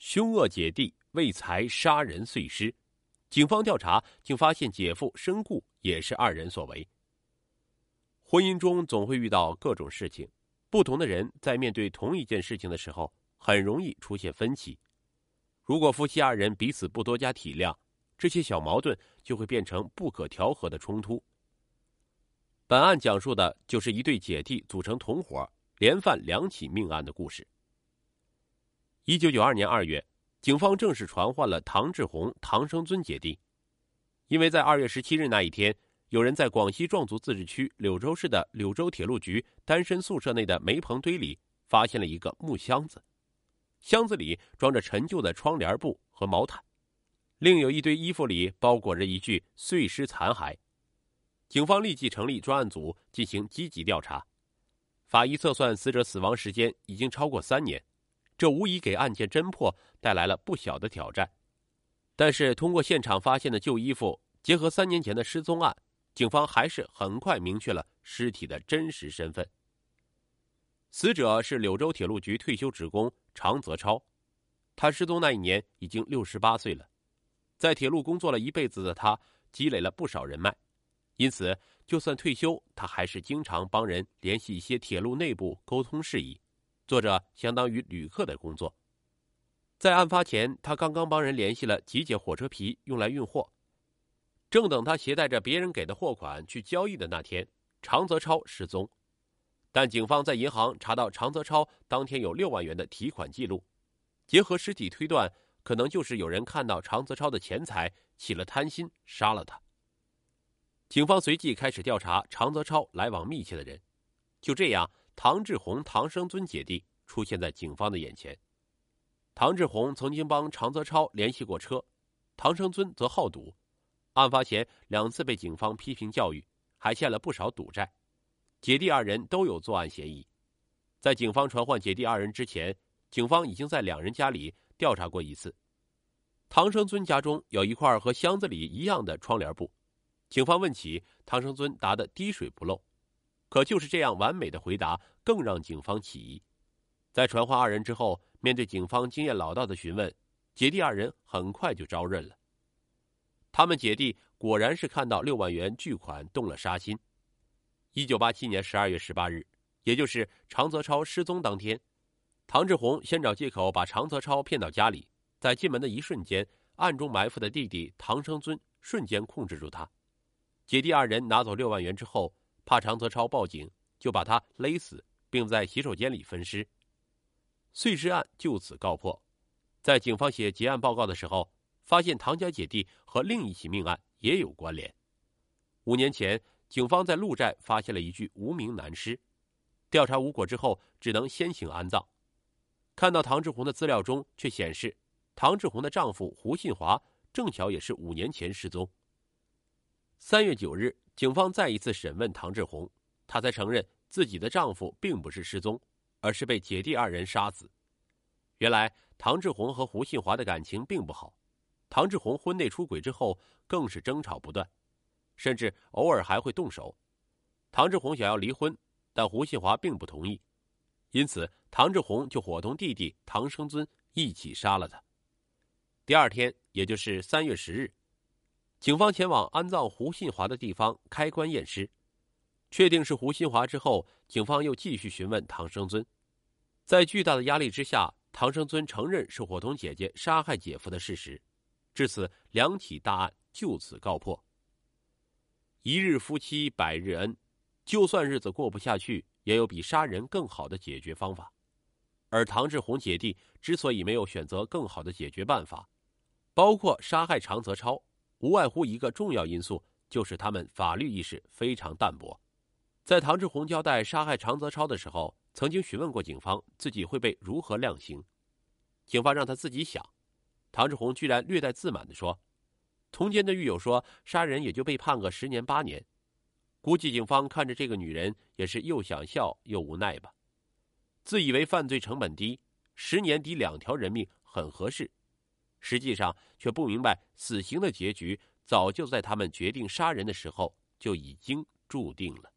凶恶姐弟为财杀人碎尸，警方调查竟发现姐夫身故也是二人所为。婚姻中总会遇到各种事情，不同的人在面对同一件事情的时候，很容易出现分歧。如果夫妻二人彼此不多加体谅，这些小矛盾就会变成不可调和的冲突。本案讲述的就是一对姐弟组成同伙，连犯两起命案的故事。一九九二年二月，警方正式传唤了唐志红、唐生尊姐弟，因为在二月十七日那一天，有人在广西壮族自治区柳州市的柳州铁路局单身宿舍内的煤棚堆里发现了一个木箱子，箱子里装着陈旧的窗帘布和毛毯，另有一堆衣服里包裹着一具碎尸残骸。警方立即成立专案组进行积极调查，法医测算死者死亡时间已经超过三年。这无疑给案件侦破带来了不小的挑战，但是通过现场发现的旧衣服，结合三年前的失踪案，警方还是很快明确了尸体的真实身份。死者是柳州铁路局退休职工常泽超，他失踪那一年已经六十八岁了，在铁路工作了一辈子的他积累了不少人脉，因此就算退休，他还是经常帮人联系一些铁路内部沟通事宜。做着相当于旅客的工作，在案发前，他刚刚帮人联系了集结火车皮用来运货。正等他携带着别人给的货款去交易的那天，常泽超失踪。但警方在银行查到常泽超当天有六万元的提款记录，结合尸体推断，可能就是有人看到常泽超的钱财起了贪心，杀了他。警方随即开始调查常泽超来往密切的人，就这样。唐志红、唐生尊姐弟出现在警方的眼前。唐志红曾经帮常泽超联系过车，唐生尊则好赌，案发前两次被警方批评教育，还欠了不少赌债。姐弟二人都有作案嫌疑。在警方传唤姐弟二人之前，警方已经在两人家里调查过一次。唐生尊家中有一块和箱子里一样的窗帘布，警方问起，唐生尊答得滴水不漏。可就是这样完美的回答，更让警方起疑。在传唤二人之后，面对警方经验老道的询问，姐弟二人很快就招认了。他们姐弟果然是看到六万元巨款动了杀心。一九八七年十二月十八日，也就是常泽超失踪当天，唐志红先找借口把常泽超骗到家里，在进门的一瞬间，暗中埋伏的弟弟唐生尊瞬间控制住他。姐弟二人拿走六万元之后。怕常泽超报警，就把他勒死，并在洗手间里分尸。碎尸案就此告破。在警方写结案报告的时候，发现唐家姐弟和另一起命案也有关联。五年前，警方在鹿寨发现了一具无名男尸，调查无果之后，只能先行安葬。看到唐志红的资料中，却显示唐志红的丈夫胡信华正巧也是五年前失踪。三月九日。警方再一次审问唐志红，她才承认自己的丈夫并不是失踪，而是被姐弟二人杀死。原来唐志红和胡信华的感情并不好，唐志红婚内出轨之后更是争吵不断，甚至偶尔还会动手。唐志红想要离婚，但胡信华并不同意，因此唐志红就伙同弟弟唐生尊一起杀了他。第二天，也就是三月十日。警方前往安葬胡信华的地方开棺验尸，确定是胡信华之后，警方又继续询问唐生尊。在巨大的压力之下，唐生尊承认是伙同姐姐杀害姐夫的事实。至此，两起大案就此告破。一日夫妻百日恩，就算日子过不下去，也有比杀人更好的解决方法。而唐志红姐弟之所以没有选择更好的解决办法，包括杀害常泽超。无外乎一个重要因素，就是他们法律意识非常淡薄。在唐志红交代杀害常泽超的时候，曾经询问过警方自己会被如何量刑。警方让他自己想，唐志红居然略带自满地说：“同监的狱友说杀人也就被判个十年八年，估计警方看着这个女人也是又想笑又无奈吧。自以为犯罪成本低，十年抵两条人命很合适。”实际上却不明白，死刑的结局早就在他们决定杀人的时候就已经注定了。